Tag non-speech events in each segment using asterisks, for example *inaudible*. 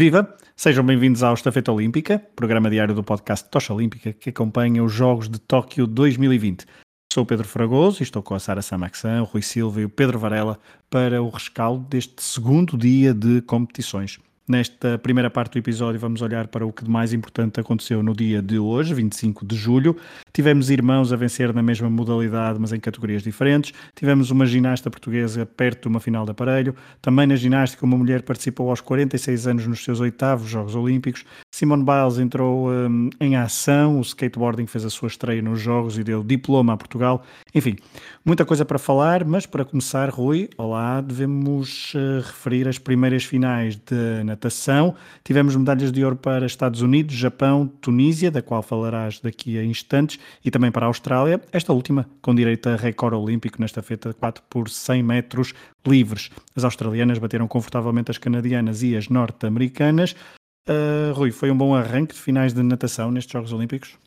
Viva! Sejam bem-vindos ao Estafeta Olímpica, programa diário do podcast Tocha Olímpica que acompanha os Jogos de Tóquio 2020. Sou Pedro Fragoso e estou com a Sara Samaxan, o Rui Silva e o Pedro Varela para o rescaldo deste segundo dia de competições. Nesta primeira parte do episódio, vamos olhar para o que de mais importante aconteceu no dia de hoje, 25 de julho. Tivemos irmãos a vencer na mesma modalidade, mas em categorias diferentes. Tivemos uma ginasta portuguesa perto de uma final de aparelho. Também na ginástica, uma mulher participou aos 46 anos nos seus oitavos Jogos Olímpicos. Simone Biles entrou um, em ação. O skateboarding fez a sua estreia nos Jogos e deu diploma a Portugal. Enfim, muita coisa para falar, mas para começar, Rui, olá, devemos uh, referir as primeiras finais de natação. Tivemos medalhas de ouro para Estados Unidos, Japão, Tunísia, da qual falarás daqui a instantes, e também para a Austrália, esta última com direito a recorde olímpico nesta feita de 4 por 100 metros livres. As australianas bateram confortavelmente as canadianas e as norte-americanas. Uh, Rui, foi um bom arranque de finais de natação nestes Jogos Olímpicos?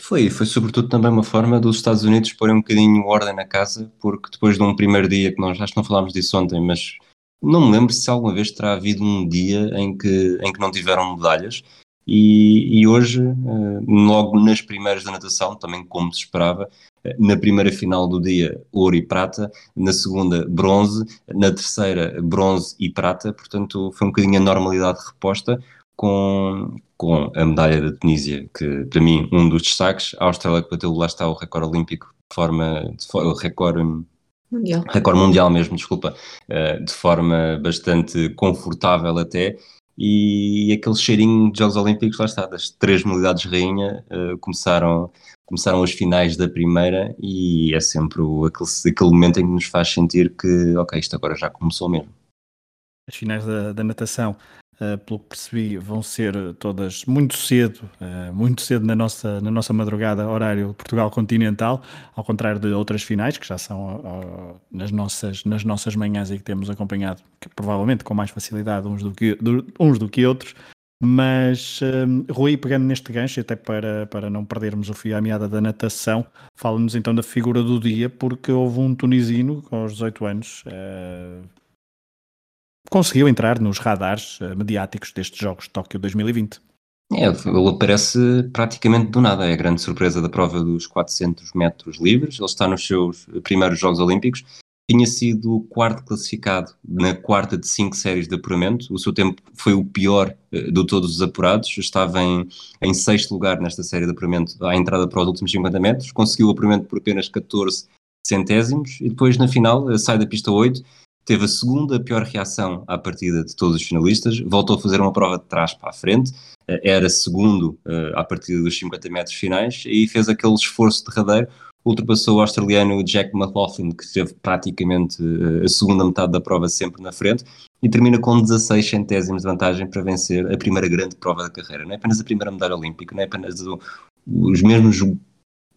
Foi, foi sobretudo também uma forma dos Estados Unidos porem um bocadinho ordem na casa, porque depois de um primeiro dia, que nós acho que não falámos disso ontem, mas não me lembro se alguma vez terá havido um dia em que, em que não tiveram medalhas. E, e hoje, uh, logo nas primeiras da natação, também como se esperava, uh, na primeira final do dia, ouro e prata, na segunda, bronze, na terceira, bronze e prata, portanto, foi um bocadinho a normalidade reposta com, com a medalha da Tunísia, que para mim, um dos destaques, a Austrália que bateu lá está o recorde olímpico de forma, de forma recorde Mundial. recorde mundial mesmo, desculpa, uh, de forma bastante confortável até, e aquele cheirinho de Jogos Olímpicos, lá está, das três modalidades rainha, uh, começaram, começaram as finais da primeira e é sempre o, aquele, aquele momento em que nos faz sentir que, ok, isto agora já começou mesmo. As finais da, da natação Uh, pelo que percebi, vão ser todas muito cedo, uh, muito cedo na nossa, na nossa madrugada, horário Portugal continental, ao contrário de outras finais que já são uh, nas, nossas, nas nossas manhãs e que temos acompanhado, que, provavelmente com mais facilidade uns do que, do, uns do que outros. Mas, Rui, pegando neste gancho, até para, para não perdermos o fio à meada da natação, fala-nos então da figura do dia, porque houve um tunisino com os 18 anos, conseguiu entrar nos radares uh, mediáticos destes Jogos de Tóquio 2020. É, ele aparece praticamente do nada, é a grande surpresa da prova dos 400 metros livres, ele está nos seus primeiros Jogos Olímpicos, tinha sido o quarto classificado na quarta de cinco séries de apuramento, o seu tempo foi o pior uh, de todos os apurados, estava em, em sexto lugar nesta série de apuramento à entrada para os últimos 50 metros, conseguiu o apuramento por apenas 14 centésimos. E depois na final sai da pista 8 teve a segunda pior reação à partida de todos os finalistas, voltou a fazer uma prova de trás para a frente, eh, era segundo uh, à partida dos 50 metros finais e fez aquele esforço derradeiro, ultrapassou o australiano Jack McLaughlin, que teve praticamente uh, a segunda metade da prova sempre na frente, e termina com 16 centésimos de vantagem para vencer a primeira grande prova da carreira. Não é apenas a primeira medalha olímpica, não é apenas os mesmos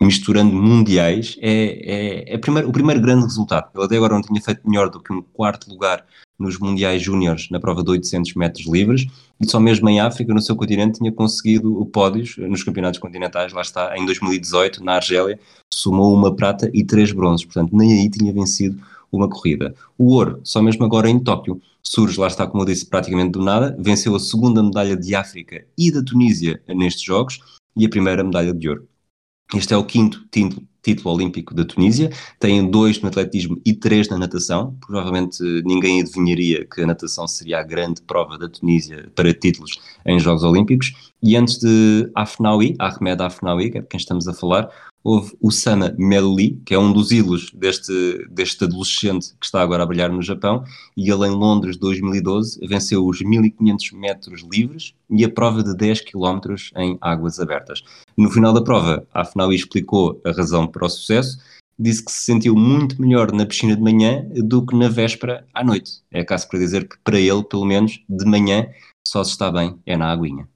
misturando mundiais, é, é, é primeiro, o primeiro grande resultado. Ele até agora não tinha feito melhor do que um quarto lugar nos mundiais júniores na prova de 800 metros livres e só mesmo em África, no seu continente, tinha conseguido pódios nos campeonatos continentais, lá está, em 2018, na Argélia, somou uma prata e três bronzes, portanto nem aí tinha vencido uma corrida. O ouro, só mesmo agora em Tóquio, surge, lá está, como eu disse, praticamente do nada, venceu a segunda medalha de África e da Tunísia nestes Jogos e a primeira medalha de ouro. Este é o quinto título, título olímpico da Tunísia, tem dois no atletismo e três na natação. Provavelmente ninguém adivinharia que a natação seria a grande prova da Tunísia para títulos em Jogos Olímpicos. E antes de Afnaoui, Ahmed Afnaoui, que é de quem estamos a falar, houve o Sana Melli, que é um dos ídolos deste, deste adolescente que está agora a brilhar no Japão, e ele em Londres 2012 venceu os 1500 metros livres e a prova de 10 km em águas abertas. No final da prova, a explicou a razão para o sucesso, disse que se sentiu muito melhor na piscina de manhã do que na véspera à noite. É caso para dizer que para ele, pelo menos, de manhã só se está bem é na aguinha.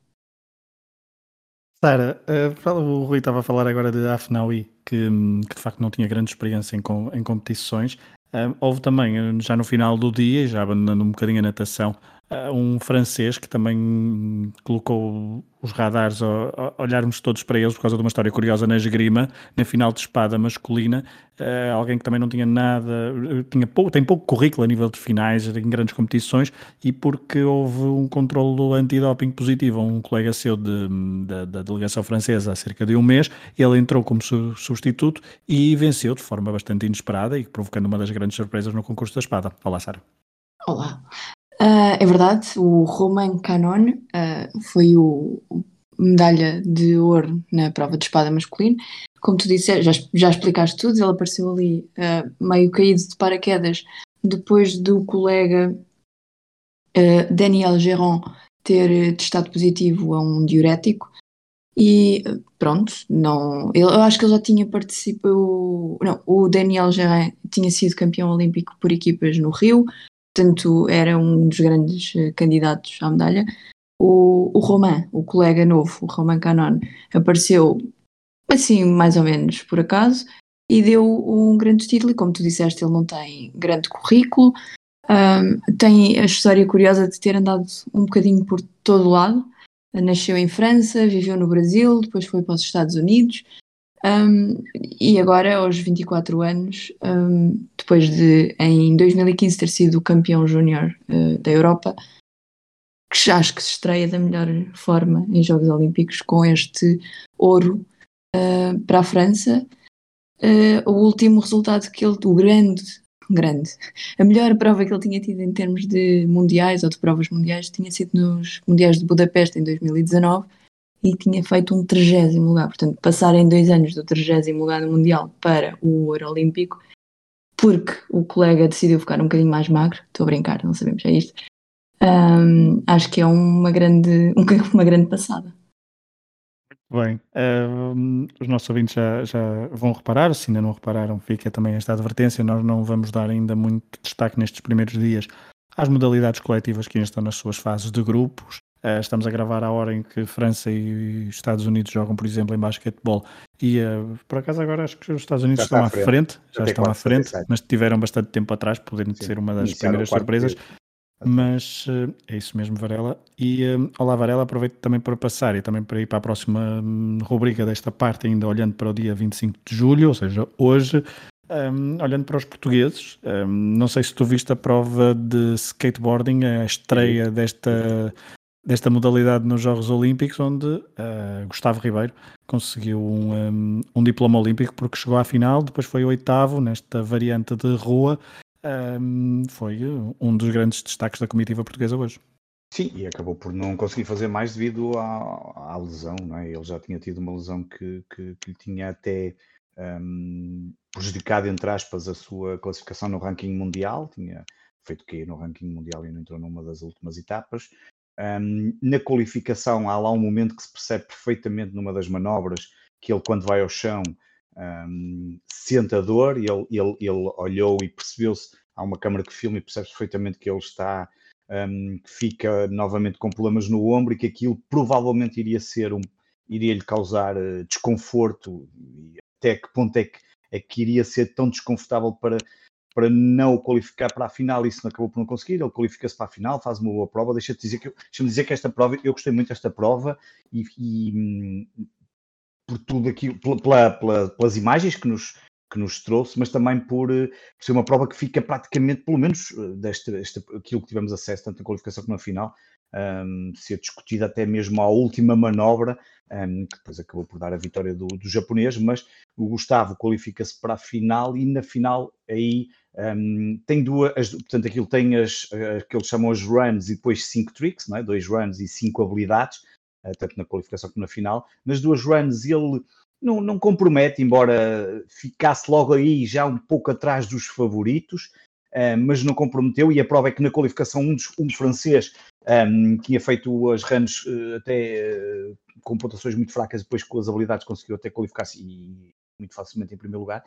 Sara, uh, o Rui estava a falar agora de Afnaui, que, que, de facto não tinha grande experiência em, em competições. Uh, houve também, já no final do dia, já abandonando um bocadinho a natação, um francês que também colocou os radares, a, olharmos todos para eles por causa de uma história curiosa na esgrima, na final de espada masculina, uh, alguém que também não tinha nada, tinha pouco, tem pouco currículo a nível de finais em grandes competições e porque houve um controle antidoping positivo um colega seu de, de, da delegação francesa há cerca de um mês, ele entrou como su substituto e venceu de forma bastante inesperada e provocando uma das grandes surpresas no concurso da espada. Olá, Sara. Olá. Uh, é verdade, o Roman Canon uh, foi o, medalha de ouro na prova de espada masculina. Como tu disse, já, já explicaste tudo, ele apareceu ali uh, meio caído de paraquedas depois do colega Daniel Geron ter testado positivo a um diurético. E pronto, não, eu, eu acho que ele já tinha participado. Não, o Daniel Geron tinha sido campeão olímpico por equipas no Rio, portanto era um dos grandes eh, candidatos à medalha. O, o Roman, o colega novo, o Roman Canon, apareceu assim mais ou menos por acaso e deu um grande título e como tu disseste ele não tem grande currículo, um, tem a história curiosa de ter andado um bocadinho por todo lado, nasceu em França, viveu no Brasil, depois foi para os Estados Unidos, um, e agora, aos 24 anos, um, depois de em 2015 ter sido campeão júnior uh, da Europa, que acho que se estreia da melhor forma em Jogos Olímpicos com este ouro uh, para a França. Uh, o último resultado que ele, o grande, grande, a melhor prova que ele tinha tido em termos de mundiais ou de provas mundiais tinha sido nos Mundiais de Budapeste em 2019 e tinha feito um trigésimo lugar. Portanto, passar em dois anos do trigésimo lugar no Mundial para o Ouro Olímpico, porque o colega decidiu ficar um bocadinho mais magro, estou a brincar, não sabemos é isto, um, acho que é uma grande, *laughs* uma grande passada. Bem, uh, os nossos ouvintes já, já, vão reparar, se ainda não repararam, fica também esta advertência. Nós não vamos dar ainda muito destaque nestes primeiros dias às modalidades coletivas que ainda estão nas suas fases de grupos. Uh, estamos a gravar à hora em que França e Estados Unidos jogam, por exemplo, em basquetebol. E uh, por acaso agora acho que os Estados Unidos estão à frente, frente já, estão à frente, mas tiveram bastante tempo atrás, podendo ser uma das primeiras surpresas. Mas uh, é isso mesmo, Varela. E olá, Varela, aproveito também para passar e também para ir para a próxima um, rubrica desta parte, ainda olhando para o dia 25 de julho, ou seja, hoje. Um, olhando para os portugueses, um, não sei se tu viste a prova de skateboarding, a estreia desta desta modalidade nos Jogos Olímpicos, onde uh, Gustavo Ribeiro conseguiu um, um, um, diploma olímpico porque chegou à final, depois foi oitavo nesta variante de rua. Um, foi um dos grandes destaques da comitiva portuguesa hoje. Sim, e acabou por não conseguir fazer mais devido à, à lesão, não é? Ele já tinha tido uma lesão que, que, que lhe tinha até um, prejudicado, entre aspas, a sua classificação no ranking mundial, tinha feito que no ranking mundial e não entrou numa das últimas etapas. Um, na qualificação, há lá um momento que se percebe perfeitamente numa das manobras que ele, quando vai ao chão, um, sente a dor e ele, ele, ele olhou e percebeu-se. Há uma câmara que filma e percebe perfeitamente que ele está, um, que fica novamente com problemas no ombro e que aquilo provavelmente iria ser um, iria lhe causar uh, desconforto. E até que ponto é que, é que iria ser tão desconfortável para para não o qualificar para a final, isso não acabou por não conseguir, ele qualifica-se para a final, faz uma boa prova, deixa-te dizer que, deixa dizer que esta prova, eu gostei muito desta prova e, e por tudo aquilo, pela, pela, pelas imagens que nos, que nos trouxe, mas também por, eh, por, ser uma prova que fica praticamente, pelo menos eh, deste, deste, aquilo que tivemos acesso, tanto na qualificação como na final, um, ser discutida até mesmo à última manobra, um, que depois acabou por dar a vitória do, do japonês, mas o Gustavo qualifica-se para a final e na final aí um, tem duas, portanto, aquilo tem as, as que eles chamam as runs e depois cinco tricks, não é? dois runs e cinco habilidades, uh, tanto na qualificação como na final. Nas duas runs ele não, não compromete, embora ficasse logo aí já um pouco atrás dos favoritos, uh, mas não comprometeu. E a prova é que na qualificação um, dos, um francês um, tinha feito as runs uh, até com pontuações muito fracas, depois com as habilidades conseguiu até qualificar-se muito facilmente em primeiro lugar.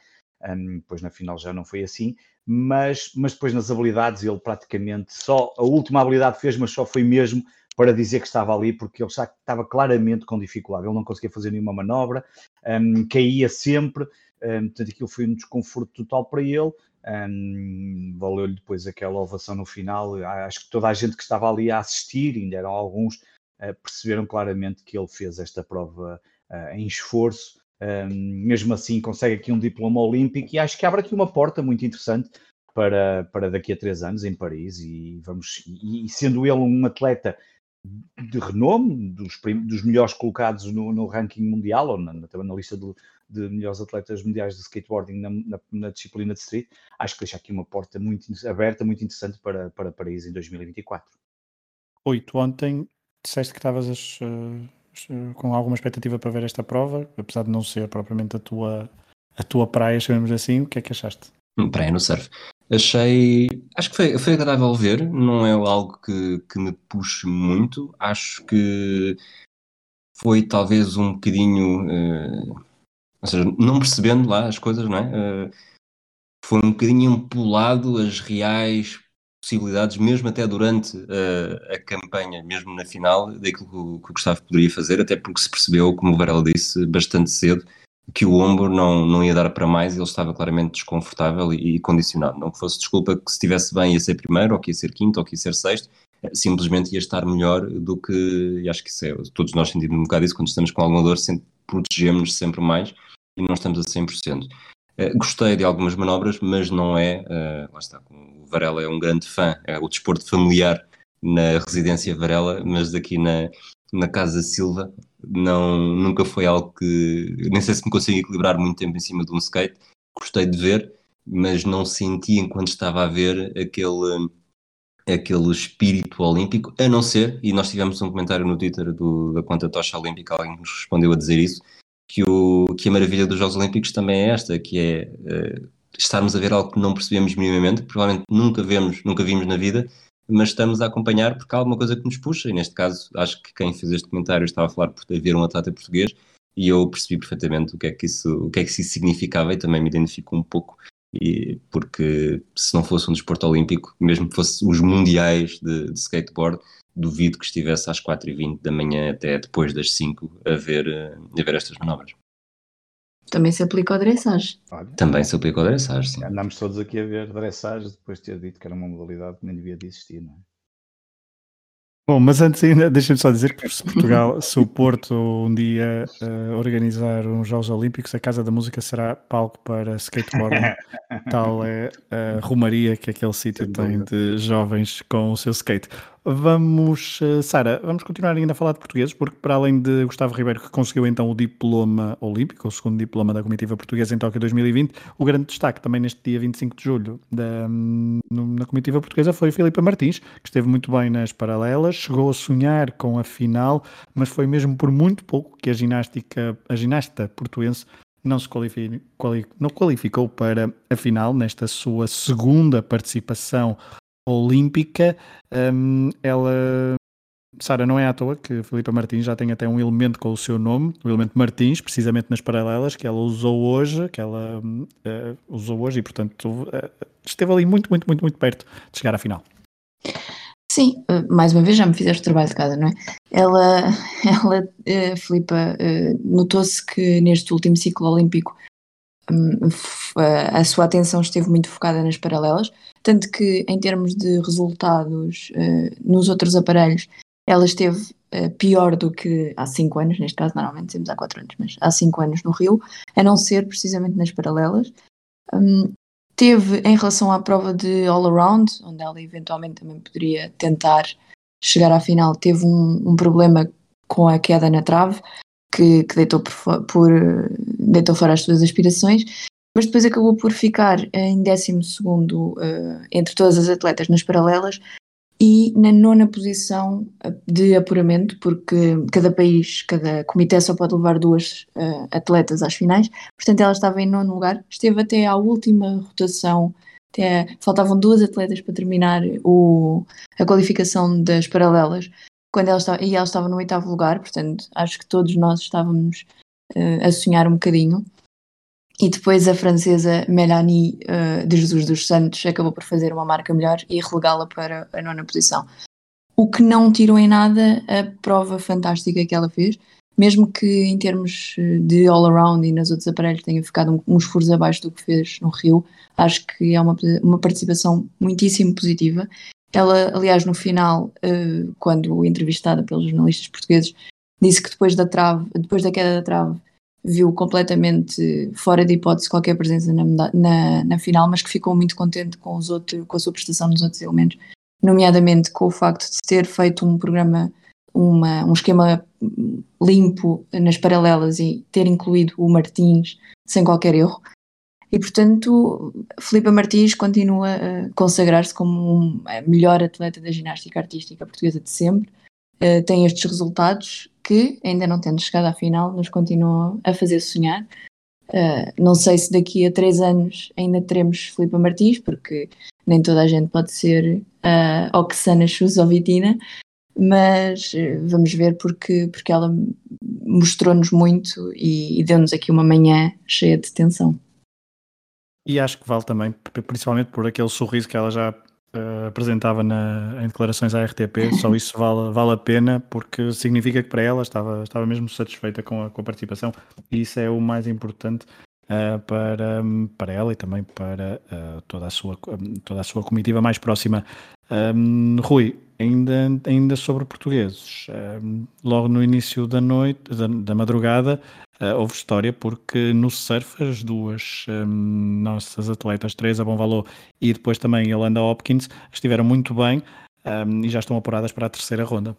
Um, depois na final já não foi assim, mas, mas depois nas habilidades ele praticamente só a última habilidade fez, mas só foi mesmo para dizer que estava ali, porque ele já estava claramente com dificuldade, ele não conseguia fazer nenhuma manobra, um, caía sempre, um, portanto aquilo foi um desconforto total para ele, um, valeu-lhe depois aquela ovação no final, acho que toda a gente que estava ali a assistir, ainda eram alguns, uh, perceberam claramente que ele fez esta prova uh, em esforço, um, mesmo assim consegue aqui um diploma olímpico e acho que abre aqui uma porta muito interessante para, para daqui a três anos em Paris e vamos e, e sendo ele um atleta de renome, dos, dos melhores colocados no, no, ranking mundial, ou na, também na lista de, de, melhores atletas mundiais de skateboarding na, na, na, disciplina de street, acho que deixa aqui uma porta muito aberta, muito interessante para, para Paris em 2024. Oito, ontem disseste que estavas uh, com alguma expectativa para ver esta prova, apesar de não ser propriamente a tua, a tua praia, chamemos assim, o que é que achaste? Praia no surf. Achei. Acho que foi, foi agradável ver, não é algo que, que me puxe muito. Acho que foi talvez um bocadinho. Uh, ou seja, não percebendo lá as coisas, não é? Uh, foi um bocadinho empolado as reais possibilidades, mesmo até durante uh, a campanha, mesmo na final, daquilo que o, que o Gustavo poderia fazer, até porque se percebeu, como o Varela disse, bastante cedo, que o ombro não, não ia dar para mais ele estava claramente desconfortável e, e, condicionado. Não que fosse desculpa que se estivesse bem ia ser primeiro, ou que ia ser quinto, ou que ia ser sexto, eh, simplesmente ia estar melhor do que, e acho que isso é, todos nós sentimos um bocado isso, quando estamos com alguma dor, protegemos-nos sempre mais e não estamos a 100%. Uh, eh, gostei de algumas manobras, mas não é, uh, lá está, o Varela é um grande fã, é o desporto familiar na residência Varela, mas aqui na, na Casa Silva não, nunca foi algo que. Nem sei se me consigo equilibrar muito tempo em cima de um skate. Gostei de ver, mas não senti enquanto estava a ver aquele, aquele espírito olímpico, a não ser, e nós tivemos um comentário no Twitter do, da conta Tocha Olímpica, alguém nos respondeu a dizer isso, que, o, que a maravilha dos Jogos Olímpicos também é esta, que é uh, estarmos a ver algo que não percebemos minimamente, provavelmente nunca vemos, nunca vimos na vida, mas estamos a acompanhar porque há alguma coisa que nos puxa, e neste caso acho que quem fez este comentário estava a falar por haver um atleta português, e eu percebi perfeitamente o que é que isso, o que é que isso significava e também me identifico um pouco, e, porque se não fosse um desporto olímpico, mesmo que fosse os mundiais de, de skateboard, duvido que estivesse às 4h20 da manhã até depois das 5 a ver, a ver estas manobras. Também se aplica ao dressage. Olha, Também se aplica ao dressage, sim. Andámos todos aqui a ver dressage depois de ter dito que era uma modalidade que nem devia de existir, não é? Bom, mas antes ainda, deixem-me só dizer que se Portugal, *laughs* se o Porto um dia uh, organizar uns Jogos Olímpicos, a Casa da Música será palco para skateboarding. *laughs* Tal é a Romaria que aquele sítio tem de jovens com o seu skate. Vamos, uh, Sara, vamos continuar ainda a falar de português, porque para além de Gustavo Ribeiro, que conseguiu então o diploma olímpico, o segundo diploma da comitiva portuguesa em Tóquio 2020, o grande destaque também neste dia 25 de julho da, na comitiva portuguesa foi Filipe Martins, que esteve muito bem nas paralelas, chegou a sonhar com a final, mas foi mesmo por muito pouco que a ginástica, a ginasta portuense não se qualificou, não qualificou para a final nesta sua segunda participação olímpica. Um, ela, Sara, não é à toa que Filipe Martins já tem até um elemento com o seu nome, o elemento Martins, precisamente nas paralelas, que ela usou hoje, que ela uh, usou hoje e, portanto, uh, esteve ali muito, muito, muito, muito perto de chegar à final. Sim, eh, mais uma vez já me fizeste trabalho de casa, não é? Ela, *laughs* ela uh, Filipa, notou-se que neste último ciclo olímpico a sua atenção esteve muito focada nas paralelas, tanto que em termos de resultados uh, nos outros aparelhos, ela esteve uh, pior do que há 5 anos, neste caso normalmente dizemos há 4 anos, mas há 5 anos no Rio, a não ser precisamente nas paralelas. Um, teve em relação à prova de all-around, onde ela eventualmente também poderia tentar chegar à final, teve um, um problema com a queda na trave, que, que deitou, por, por, deitou fora as suas aspirações, mas depois acabou por ficar em 12 uh, eh, entre todas as atletas nas paralelas e na nona posição eh, de apuramento, porque cada país, cada comitê só pode levar duas uh, atletas às finais, portanto ela estava em nono lugar, esteve até à última rotação, até, faltavam duas atletas para terminar o, a qualificação das paralelas, quando ela estava, e ela estava no oitavo lugar, portanto acho que todos nós estávamos uh, a sonhar um bocadinho. E depois a francesa Melanie uh, de Jesus dos Santos acabou por fazer uma marca melhor e relegá-la para a nona posição. o que não tirou em nada a prova fantástica que ela fez, mesmo que em termos de all-around e nos outros aparelhos tenha ficado uns furos abaixo do que fez no Rio, acho que é uma, uma participação muitíssimo positiva. Ela, aliás, no final, uh, quando entrevistada pelos jornalistas portugueses, disse que depois da trave, depois da queda da trave, viu completamente fora de hipótese qualquer presença na, na, na, final, mas que ficou muito contente com, os outros, com a sua prestação nos outros elementos, nomeadamente com o facto de ter feito um programa, uma, um esquema limpo nas paralelas e ter incluído o Martins sem qualquer erro. E portanto, Filipe Martins continua a consagrar-se como a melhor atleta da ginástica artística portuguesa de sempre. Uh, tem estes resultados que, ainda não tendo chegado à final, nos continuam a fazer sonhar. Uh, não sei se daqui a três anos ainda teremos Filipe Martins, porque nem toda a gente pode ser uh, Oksana Chusovitina, mas vamos ver porque, porque ela mostrou-nos muito e, e deu-nos aqui uma manhã cheia de tensão. E acho que vale também, principalmente por aquele sorriso que ela já uh, apresentava na, em declarações à RTP, só *laughs* isso vale, vale a pena porque significa que para ela estava, estava mesmo satisfeita com a, com a participação e isso é o mais importante uh, para, para ela e também para uh, toda, a sua, toda a sua comitiva mais próxima. Um, Rui, ainda, ainda sobre portugueses, um, logo no início da noite, da, da madrugada, uh, houve história porque no surf as duas um, nossas atletas, Teresa Bonvalor e depois também Yolanda Hopkins, estiveram muito bem um, e já estão apuradas para a terceira ronda.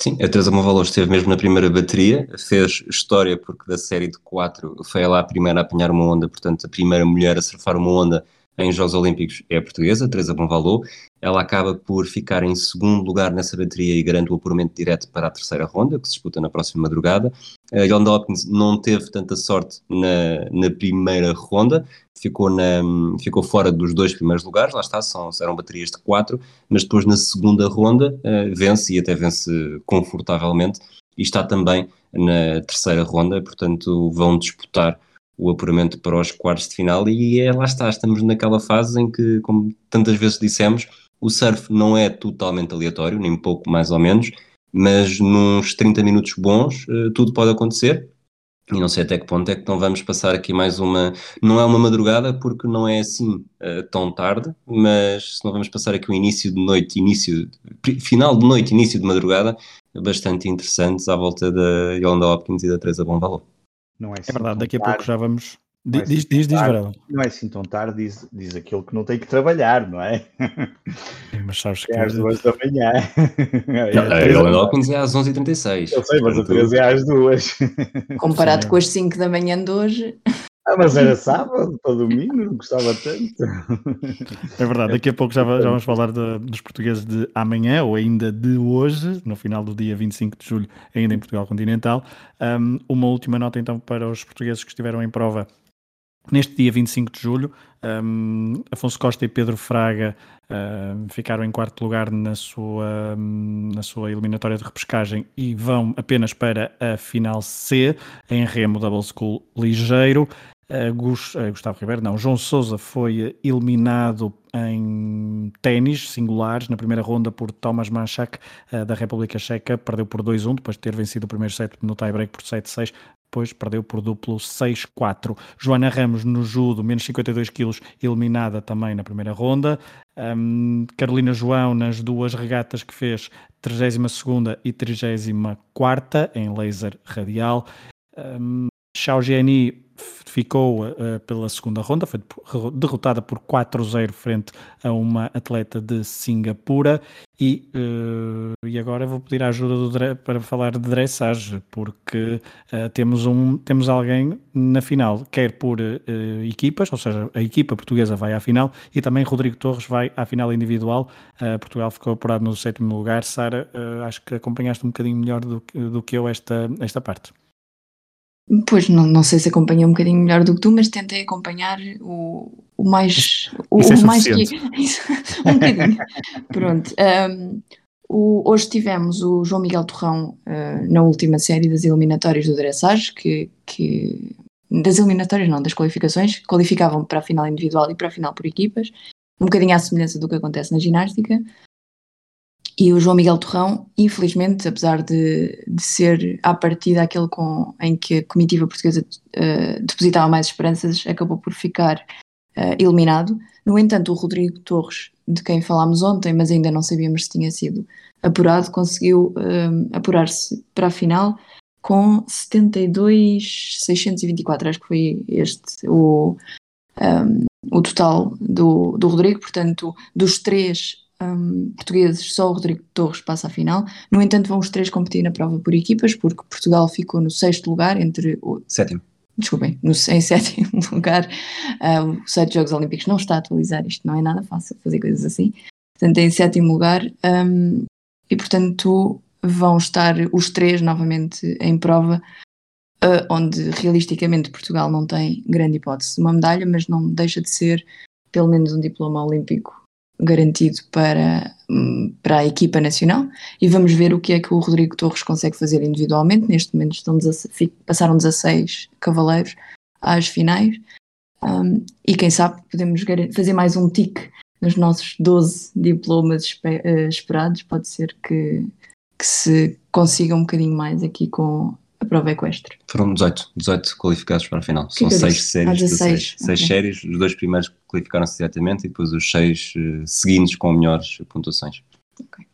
Sim, a Teresa Monvalor esteve mesmo na primeira bateria, fez história porque da série de quatro foi ela a primeira a apanhar uma onda, portanto a primeira mulher a surfar uma onda em Jogos Olímpicos é a portuguesa, Teresa Bonvalot. Ela acaba por ficar em segundo lugar nessa bateria e garante o apuramento direto para a terceira ronda, que se disputa na próxima madrugada. A Yolanda Hopkins não teve tanta sorte na, na primeira ronda, ficou, na, ficou fora dos dois primeiros lugares, lá está, são, eram baterias de quatro, mas depois na segunda ronda uh, vence e até vence confortavelmente e está também na terceira ronda, portanto vão disputar o apuramento para os quartos de final e é, lá está, estamos naquela fase em que, como tantas vezes dissemos, o surf não é totalmente aleatório, nem pouco mais ou menos, mas nos 30 minutos bons uh, tudo pode acontecer e não sei até que ponto é que não vamos passar aqui mais uma, não é uma madrugada porque não é assim uh, tão tarde, mas se não vamos passar aqui um início de noite, início, final de noite, início de madrugada, bastante interessantes à volta da Yolanda Hopkins e da Teresa Bonvalor. Não é, assim é verdade, daqui a pouco já vamos. Diz, assim diz, diz, diz. Não é assim tão tarde, diz, diz aquele que não tem que trabalhar, não é? *laughs* Mas sabes que. É às duas da manhã. a Ellen Hawkins é às 11h36. Eu sei, mas a Teresa é às duas. *laughs* Comparado Sim, com as 5 da manhã de hoje. Ah, mas era sábado para domingo, gostava tanto. É verdade, daqui a pouco já, já vamos falar de, dos portugueses de amanhã ou ainda de hoje, no final do dia 25 de julho, ainda em Portugal Continental. Um, uma última nota então para os portugueses que estiveram em prova Neste dia 25 de julho, um, Afonso Costa e Pedro Fraga uh, ficaram em quarto lugar na sua, um, na sua eliminatória de repescagem e vão apenas para a final C, em remo Double School ligeiro. Uh, Gustavo Ribeiro, não, João Souza foi eliminado em ténis singulares na primeira ronda por Thomas Manchak uh, da República Checa, perdeu por 2-1 depois de ter vencido o primeiro set no tie-break por 7-6, depois perdeu por duplo 6-4. Joana Ramos no judo, menos 52 quilos, eliminada também na primeira ronda. Um, Carolina João nas duas regatas que fez, 32ª e 34ª em laser radial. Um, Xiao Jiani ficou uh, pela segunda ronda, foi derrotada por 4-0 frente a uma atleta de Singapura e, uh, e agora vou pedir a ajuda para falar de dressage, porque uh, temos, um, temos alguém na final, quer por equipas, ou seja, a equipa portuguesa vai à final e também Rodrigo Torres vai à final individual. Portugal ficou apurado no sétimo lugar. Sara, acho que acompanhaste um bocadinho melhor do, do que eu esta, esta parte. Pois, não, não sei se acompanhei um bocadinho melhor do que tu, mas tentei acompanhar o, o mais. O, Isso é o mais que. *laughs* um bocadinho. Pronto. Um, o, hoje tivemos o João Miguel Torrão uh, na última série das eliminatórias do Dressage, que, que. Das eliminatórias, não, das qualificações, qualificavam para a final individual e para a final por equipas, um bocadinho à semelhança do que acontece na ginástica. E o João Miguel Torrão, infelizmente, apesar de, de ser à partida aquele com, em que a comitiva portuguesa uh, depositava mais esperanças, acabou por ficar uh, eliminado. No entanto, o Rodrigo Torres, de quem falámos ontem, mas ainda não sabíamos se tinha sido apurado, conseguiu uh, apurar-se para a final com 72,624, acho que foi este o, um, o total do, do Rodrigo, portanto, dos três um, portugueses, só o Rodrigo Torres passa à final. No entanto, vão os três competir na prova por equipas, porque Portugal ficou no sexto lugar entre o. Sétimo. Desculpem, no, em *laughs* sétimo lugar. Uh, o site Jogos Olímpicos não está a atualizar isto, não é nada fácil fazer coisas assim. Portanto, em sétimo lugar. Um, e, portanto, vão estar os três novamente em prova, uh, onde realisticamente Portugal não tem grande hipótese de uma medalha, mas não deixa de ser pelo menos um diploma olímpico garantido para, hum, para a equipa nacional e vamos ver o que é que o Rodrigo Torres consegue fazer individualmente. Neste momento estão 16, passaram 16 cavaleiros às finais um, e quem sabe podemos fazer mais um tique nos nossos 12 diplomas eh, esperados. Pode ser que, que se consiga um bocadinho mais aqui com a prova equestre. Foram 18, 18 qualificados para a final. Que São 6 séries. Ah, 16. 6 okay. séries, os dois primeiros qualificaram-se diretamente e depois os 6 uh, eh, seguintes com melhores pontuações. Ok.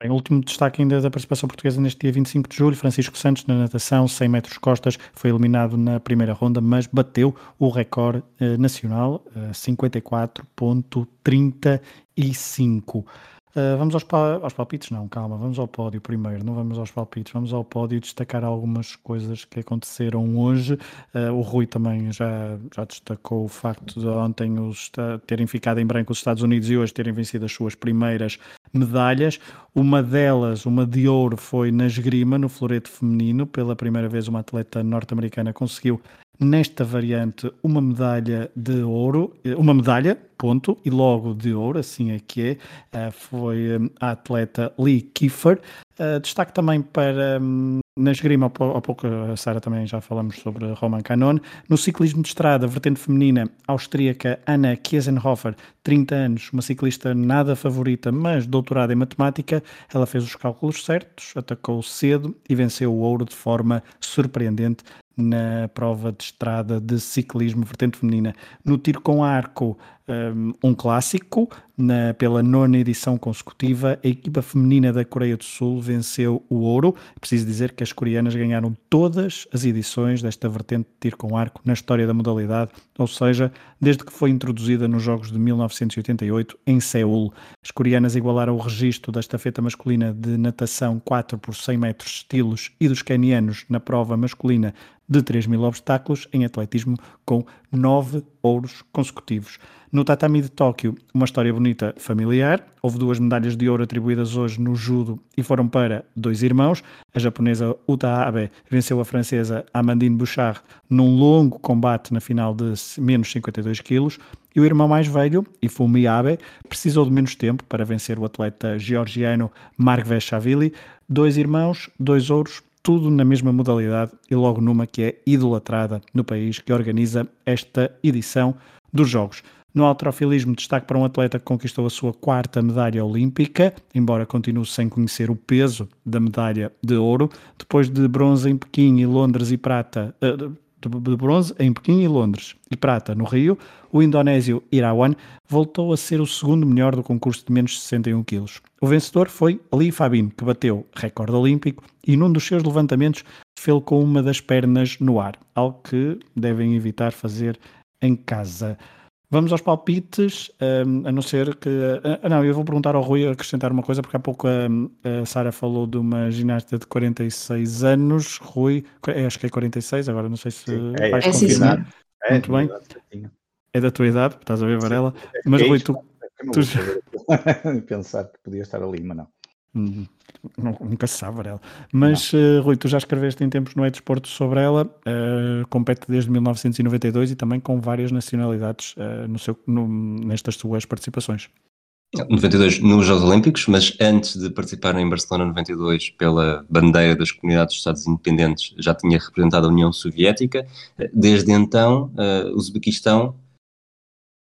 Bem, último destaque ainda da participação portuguesa neste dia 25 de julho, Francisco Santos na natação, 100 metros costas, foi eliminado na primeira ronda, mas bateu o recorde eh, nacional, eh, 54.35. Uh, vamos aos, aos, palpites? Não, calma, vamos ao pódio primeiro, não vamos aos palpites, vamos ao pódio destacar algumas coisas que aconteceram hoje. Uh, o Rui também já, já destacou o facto de ontem os, terem ficado em branco os Estados Unidos e hoje terem vencido as suas primeiras medalhas. Uma delas, uma de ouro, foi na esgrima, no florete feminino. Pela primeira vez, uma atleta norte-americana conseguiu nesta variante uma medalha de ouro, eh, uma medalha, ponto, e logo de ouro, assim é que é, eh, foi eh, a atleta Lee Kiefer. Destaque também para, hum, na esgrima, há pouco a Sara também já falamos sobre Roman Canon. No ciclismo de estrada, vertente feminina, austríaca Anna Kiesenhofer, 30 anos, uma ciclista nada favorita, mas doutorada em matemática, ela fez os cálculos certos, atacou cedo e venceu o ouro de forma surpreendente na prova de estrada de ciclismo vertente feminina. No tiro com arco, um clássico, na, pela nona edição consecutiva, a equipa feminina da Coreia do Sul venceu o ouro. Preciso dizer que as coreanas ganharam todas as edições desta vertente de tiro com arco na história da modalidade, ou seja, desde que foi introduzida nos Jogos de 1988 em Seul. As coreanas igualaram o registro da estafeta masculina de natação 4 por 100 metros estilos e dos canianos na prova masculina de 3 mil obstáculos em atletismo com nove ouros consecutivos. No tatami de Tóquio, uma história bonita familiar. Houve duas medalhas de ouro atribuídas hoje no judo e foram para dois irmãos. A japonesa Uta Abe venceu a francesa Amandine Bouchard num longo combate na final de menos 52 quilos. E o irmão mais velho, Ifumi Abe, precisou de menos tempo para vencer o atleta georgiano Mark Veshavili. Dois irmãos, dois ouros, tudo na mesma modalidade e logo numa que é idolatrada no país que organiza esta edição dos Jogos. No alterofilismo, destaque para um atleta que conquistou a sua quarta medalha olímpica, embora continue sem conhecer o peso da medalha de ouro, depois de bronze em Pequim e Londres e prata. Uh, de bronze em Pequim e Londres e prata no Rio, o indonésio Irawan voltou a ser o segundo melhor do concurso de menos de 61 quilos. O vencedor foi Ali Fabin, que bateu recorde olímpico e num dos seus levantamentos fez com uma das pernas no ar, algo que devem evitar fazer em casa. Vamos aos palpites, um, a não ser que. Uh, não, eu vou perguntar ao Rui acrescentar uma coisa, porque há pouco um, a Sara falou de uma ginasta de 46 anos. Rui, acho que é 46, agora não sei se sim, é, vais é, confirmar. É, Muito bem. É da tua idade, estás a ver, Varela. Sim, mas Rui, tu. tu... *laughs* Pensar que podia estar ali, mas não. Nunca se sabe, Varela. Mas, uh, Rui, tu já escreveste em tempos no É Desporto sobre ela, uh, compete desde 1992 e também com várias nacionalidades uh, no seu, no, nestas suas participações. 92 nos Jogos Olímpicos, mas antes de participar em Barcelona 92 pela bandeira das comunidades dos Estados Independentes, já tinha representado a União Soviética. Desde então, o Uzbequistão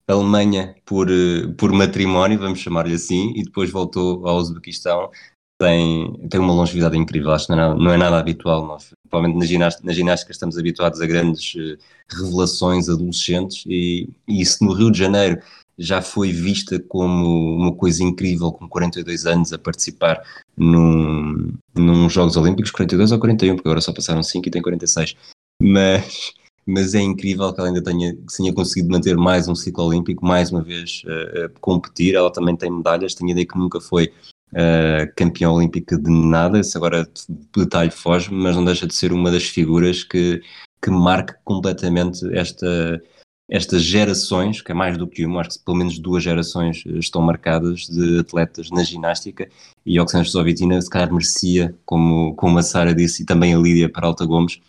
Alemanha por, eh, por matrimónio, vamos chamar-lhe assim, e depois voltou ao Uzbequistão. Tem, tem uma longevidade incrível, acho que não é nada, não é nada habitual. Nós, provavelmente na ginástica, na ginástica estamos habituados a grandes uh, revelações adolescentes, e, e isso no Rio de Janeiro já foi vista como uma coisa incrível, com 42 anos a participar num, num Jogos Olímpicos, 42 ou 41, porque agora só passaram 5 e tem 46. Mas, mas é incrível que ela ainda tenha, tenha conseguido manter mais um ciclo olímpico, mais uma vez uh, a competir. Ela também tem medalhas, tenho ideia que nunca foi uh, campeã olímpica de nada, se agora detalhe foge, mas não deixa de ser uma das figuras que, que marca completamente esta estas gerações, que é mais do que uma, acho que pelo menos duas gerações estão marcadas de atletas na ginástica. E Oxana Sovitina se calhar merecia, como, como a Sara disse e também a Lídia Peralta Gomes,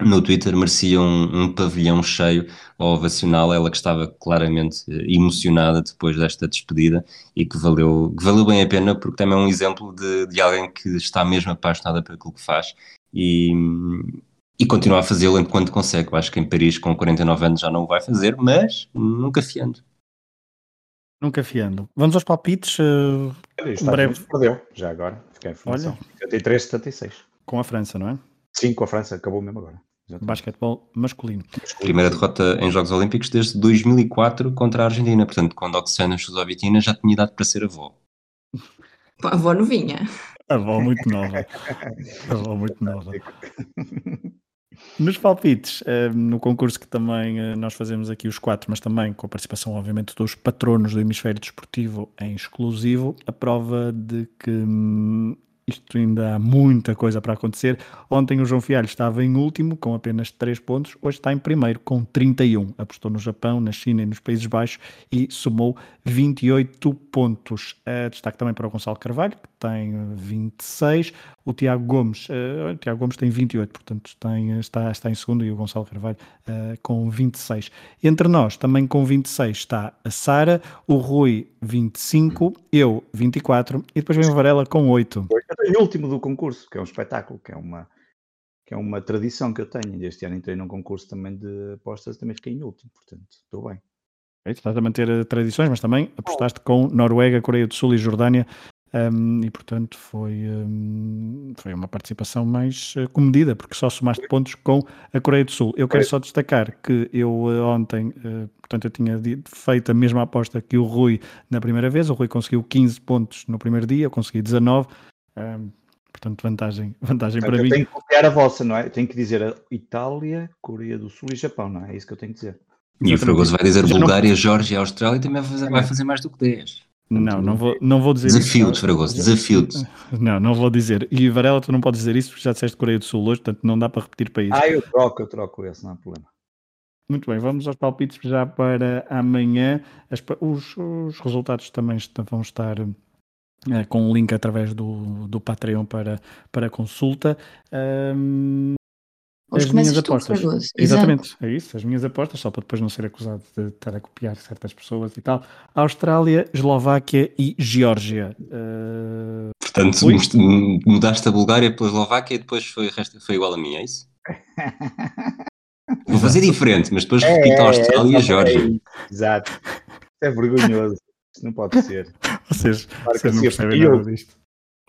no Twitter merecia um, um pavilhão cheio ao ovacional, ela que estava claramente eh, emocionada depois desta despedida e que valeu, que valeu bem a pena porque também é um exemplo de, de alguém que está mesmo apaixonada por aquilo que faz e, e continua a fazê-lo enquanto consegue. Eu acho que em Paris, com 49 anos, já não o vai fazer, mas nunca fiando. Nunca fiando. Vamos aos palpites. Uh, breve. Perdeu, já agora. Fiquei em função. Olha. 73, 76. Com a França, não é? Sim, com a França. Acabou mesmo agora. Exatamente. Basquetebol masculino. Primeira derrota em Jogos Olímpicos desde 2004 contra a Argentina. Portanto, quando Oksana Chusovitina já tinha idade para ser avó. A avó novinha. A avó muito nova. *laughs* A avó muito nova. Nos palpites, eh, no concurso que também eh, nós fazemos aqui os quatro, mas também com a participação, obviamente, dos patronos do hemisfério desportivo em exclusivo, a prova de que hum, isto ainda há muita coisa para acontecer. Ontem o João Fialho estava em último com apenas 3 pontos, hoje está em primeiro com 31. Apostou no Japão, na China e nos Países Baixos e somou 28 pontos. Uh, destaque também para o Gonçalo Carvalho, que tem 26. O Tiago Gomes, uh, o Tiago Gomes tem 28, portanto tem, está, está em segundo e o Gonçalo Carvalho uh, com 26. Entre nós, também com 26 está a Sara, o Rui 25, eu 24 e depois vem o Varela com 8. Eu em último do concurso, que é um espetáculo, que é uma que é uma tradição que eu tenho. Este ano entrei num concurso também de apostas, também fiquei em último, portanto, estou bem. Estás a manter eh, tradições, mas também apostaste com Noruega, Coreia do Sul e Jordânia um, e portanto foi, um, foi uma participação mais uh, comedida, porque só somaste pontos com a Coreia do Sul. Eu quero só destacar que eu uh, ontem, uh, portanto, eu tinha feito a mesma aposta que o Rui na primeira vez. O Rui conseguiu 15 pontos no primeiro dia, eu consegui 19. Um, portanto, vantagem, *laughs* vantagem para eu mim. Tenho que copiar a vossa, não é? Eu tenho que dizer a Itália, Coreia do Sul e Japão, não é? É isso que eu tenho que dizer. E o Fragoso vai dizer Bulgária, não... Geórgia e Austrália e também vai fazer, vai fazer mais do que 10. Não, não vou, não vou dizer desafio isso. Fragoso, desafio-te. *laughs* Não, não vou dizer. E Varela, tu não podes dizer isso porque já disseste Coreia do Sul hoje, portanto não dá para repetir países. Ah, eu troco, eu troco esse, não há problema. Muito bem, vamos aos palpites já para amanhã. As, os, os resultados também vão estar é, com um link através do, do Patreon para, para consulta. Um, as minhas apostas. Exatamente, é isso, as minhas apostas, só para depois não ser acusado de estar a copiar certas pessoas e tal. Austrália, Eslováquia e Geórgia. Uh... Portanto, Ui? mudaste a Bulgária pela Eslováquia e depois foi, foi igual a mim, é isso? Vou fazer diferente, mas depois é, repito a Austrália é, e a Geórgia. É, exato. É vergonhoso. Isto não pode ser. *laughs* Vocês, claro vocês não percebem nada disto.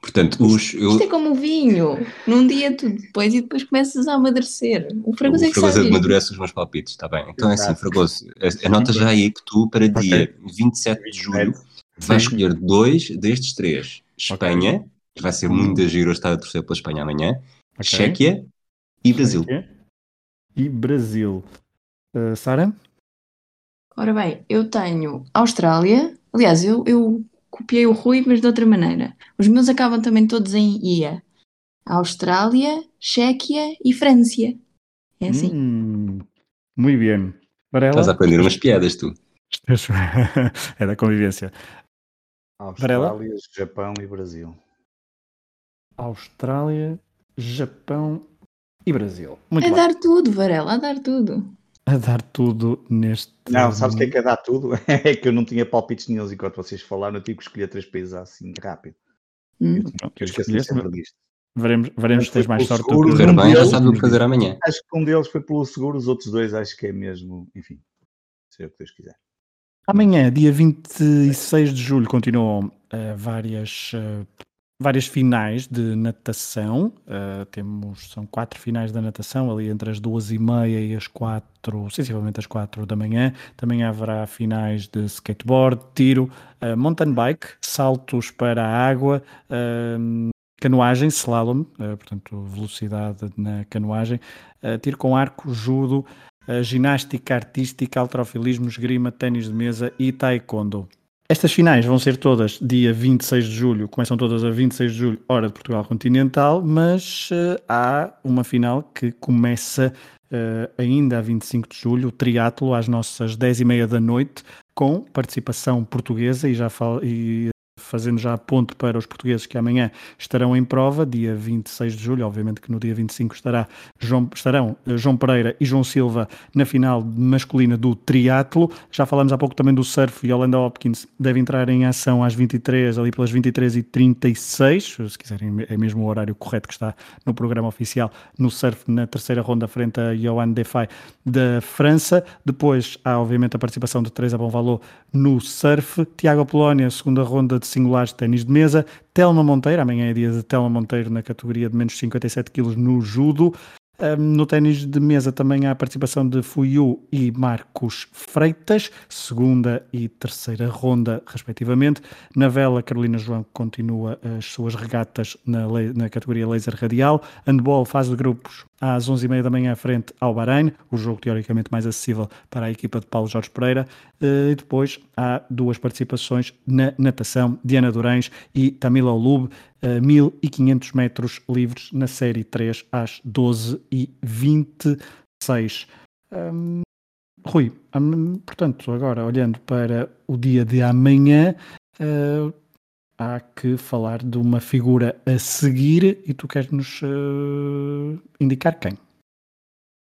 Portanto, os, eu... Isto é como o vinho. Num dia tu depois e depois começas a amadurecer. O Fragoso é que Fragoso amadurece os meus palpites, está bem. Então Exato. é assim, Fragoso, anota já aí que tu, para okay. dia 27 de julho, vais escolher dois destes três. Espanha, okay. que vai ser muito giro estar a torcer pela Espanha amanhã. Okay. Chequia e Brasil. E Brasil. Uh, Sara? Ora bem, eu tenho Austrália. Aliás, eu, eu copiei o Rui, mas de outra maneira. Os meus acabam também todos em IA. Austrália, Chequia e França. É assim. Hum, muito bem. Varela? Estás a aprender umas piadas, tu. *laughs* é da convivência. Austrália, Varela? Japão e Brasil. Austrália, Japão e Brasil. Muito a bem. dar tudo, Varela, a dar tudo a dar tudo neste. Não, sabes o que é que é dar tudo? *laughs* É que eu não tinha palpites nenhum enquanto vocês falaram, eu tive que escolher três países assim rápido. Hum. Eu, eu, eu esqueci sempre disto. Veremos, veremos se tens mais sorte do que o bem, já sabe o que fazer amanhã. Acho que um deles foi pelo seguro, os outros dois acho que é mesmo, enfim, seja o que Deus quiser. Amanhã, dia 26 de julho, continuam uh, várias, uh, várias finais de natação. Uh, temos, são quatro finais da natação, ali entre as duas e meia e as quatro, sensivelmente as quatro da manhã. Também haverá finais de skateboard, tiro, mountain bike, saltos para a água, canoagem, slalom, portanto, velocidade na canoagem, tiro com arco, judo, ginástica artística, alterofilismo, esgrima, ténis de mesa e taekwondo. Estas finais vão ser todas dia 26 de julho, começam todas a 26 de julho, hora de Portugal continental, mas uh, há uma final que começa uh, ainda a 25 de julho, o triatlo às nossas 10 e meia da noite, com participação portuguesa e já falo, e fazendo já ponto para os portugueses que amanhã estarão em prova, dia 26 de julho, obviamente que no dia 25 estará João, estarão eh, João Pereira e João Silva na final masculina do triatlo. Já falamos há pouco também do surf e Holanda Hopkins deve entrar em ação às 23, ali pelas 23h36, se quiserem, é mesmo o horário correto que está no programa oficial, no surf na terceira ronda frente a Johan Defay da França. Depois há obviamente a participação de Teresa Bonvalot no surf, Tiago Polónia, segunda ronda de singulares de ténis de mesa. Telma Monteiro, amanhã é dia de Telma Monteiro na categoria de menos 57 kg no judo. No ténis de mesa também há a participação de Fuyu e Marcos Freitas, segunda e terceira ronda, respectivamente. Na vela, Carolina João continua as suas regatas na, na categoria laser radial. Handball, fase de grupos, às 11h30 da manhã, frente ao Bahrein, o jogo teoricamente mais acessível para a equipa de Paulo Jorge Pereira. Eh, e depois há duas participações na natação, Diana Durães e Tamila Olub, 1500 metros livres na série 3 às 12h26. Um, Rui, portanto, agora olhando para o dia de amanhã, uh, há que falar de uma figura a seguir e tu queres nos uh, indicar quem?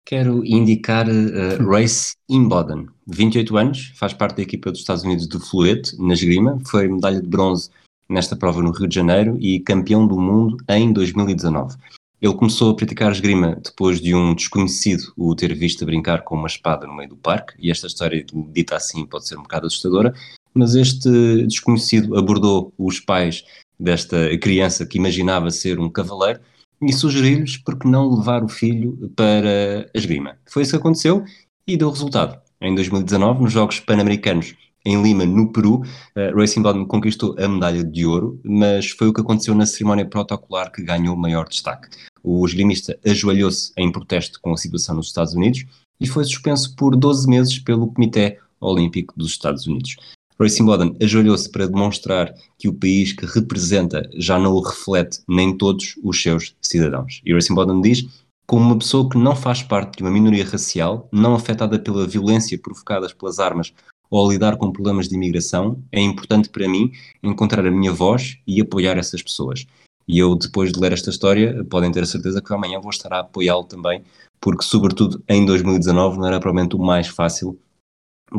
Quero indicar uh, Race Imboden, 28 anos, faz parte da equipa dos Estados Unidos de Fluete, na esgrima, foi medalha de bronze nesta prova no Rio de Janeiro e campeão do mundo em 2019. Ele começou a praticar esgrima depois de um desconhecido o ter visto a brincar com uma espada no meio do parque, e esta história, dita assim, pode ser um bocado assustadora, mas este desconhecido abordou os pais desta criança que imaginava ser um cavaleiro e sugeriu-lhes por que não levar o filho para a esgrima. Foi isso que aconteceu e deu resultado. Em 2019, nos Jogos Pan-Americanos em Lima, no Peru, uh, Racing Bottom conquistou a medalha de ouro, mas foi o que aconteceu na cerimónia protocolar que ganhou maior destaque. O esgrimista ajoelhou-se em protesto com a situação nos Estados Unidos e foi suspenso por 12 meses pelo Comitê Olímpico dos Estados Unidos. Racing Bottom ajoelhou-se para demonstrar que o país que representa já não o reflete nem todos os seus cidadãos. E Racing Bottom diz como uma pessoa que não faz parte de uma minoria racial, não afetada pela violência provocada pelas armas ou a lidar com problemas de imigração, é importante para mim encontrar a minha voz e apoiar essas pessoas. E eu, depois de ler esta história, podem ter a certeza que amanhã vou estar a apoiá-lo também, porque, sobretudo, em 2019 não era provavelmente o mais fácil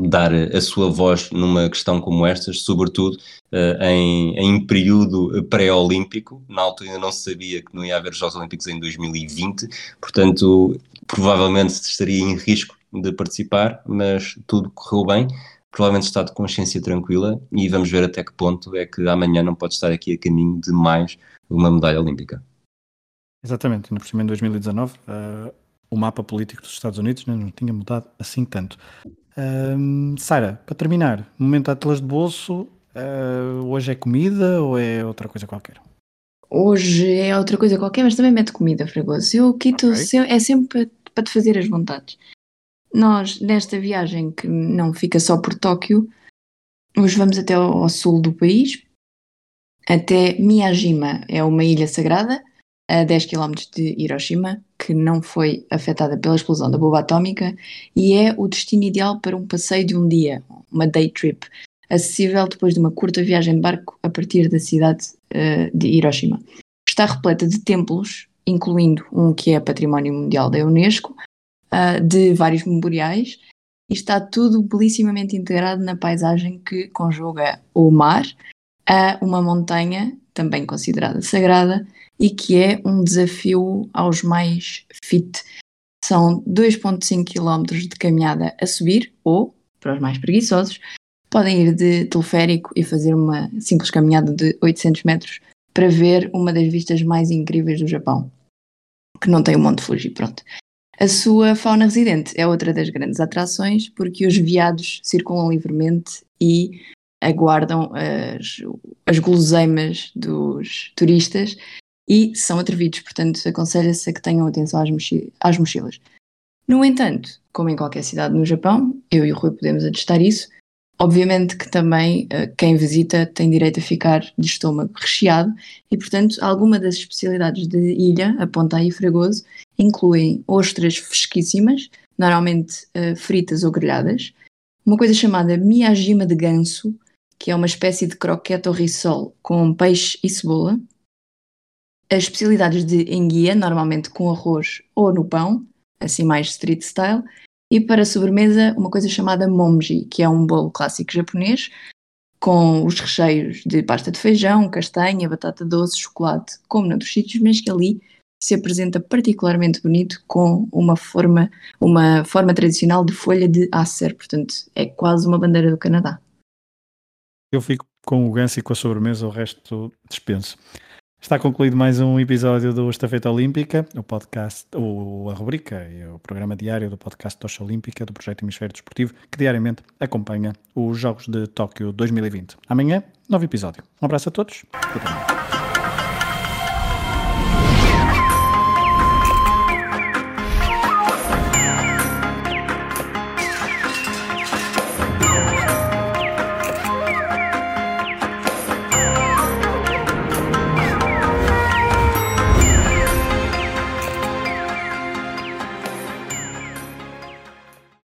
dar a sua voz numa questão como estas, sobretudo uh, em, em, período pré-olímpico. Na altura ainda não se sabia que não ia haver Jogos Olímpicos em 2020, portanto, provavelmente estaria em risco de participar, mas tudo correu bem provavelmente está de consciência tranquila e vamos ver até que ponto é que amanhã não pode estar aqui a caminho de mais uma medalha olímpica. Exatamente, ainda por cima em 2019 uh, o mapa político dos Estados Unidos né, não tinha mudado assim tanto. Uh, Sara, para terminar, momento atlas de bolso, uh, hoje é comida ou é outra coisa qualquer? Hoje é outra coisa qualquer, mas também mete comida, Fragoso. Eu quito, okay. é sempre para te fazer as vontades. Nós, nesta viagem que não fica só por Tóquio, hoje vamos até ao, sul do país, até Miyajima, é uma ilha sagrada, a 10 km de Hiroshima, que não foi afetada pela explosão da bomba atómica e é o destino ideal para um passeio de um dia, uma day trip, acessível depois de uma curta viagem de barco a partir da cidade uh, de Hiroshima. Está repleta de templos, incluindo um que é Património Mundial da Unesco, uh, de vários memoriais e está tudo belíssimamente integrado na paisagem que conjuga o mar a uma montanha, também considerada sagrada, e que é um desafio aos mais fit. São 2,5 km de caminhada a subir, ou, para os mais preguiçosos, podem ir de teleférico e fazer uma simples caminhada de 800 metros para ver uma das vistas mais incríveis do Japão, que não tem o Monte Fuji, pronto. A sua fauna residente é outra das grandes atrações, porque os veados circulam livremente e aguardam as, as guloseimas dos turistas e são atrevidos, portanto aconselha-se a que tenham atenção às, às mochilas. No entanto, como em qualquer cidade no Japão, eu e o Rui podemos atestar isso, obviamente que também uh, quem visita tem direito a ficar de estômago recheado e, portanto, alguma das especialidades de ilha, a Ponta e Fragoso, incluem ostras fresquíssimas, normalmente uh, fritas ou grelhadas, uma coisa chamada miyajima de ganso, que é uma espécie de croquete ou rissol com peixe e cebola, as especialidades de enguia, normalmente com arroz ou no pão, assim mais street style, e para sobremesa uma coisa chamada momji, que é um bolo clássico japonês com os recheios de pasta de feijão, castanha, batata doce, chocolate, como noutros sítios, mas que ali se apresenta particularmente bonito com uma forma, uma forma tradicional de folha de acer, portanto é quase uma bandeira do Canadá. Eu fico com o ganso e com a sobremesa, o resto dispenso. Está concluído mais um episódio do Estafeta Olímpica, o podcast, o, a rubrica e o programa diário do podcast Tocha Olímpica do Projeto Hemisfério Desportivo, que diariamente acompanha os Jogos de Tóquio 2020. Amanhã, novo episódio. Um abraço a todos. Até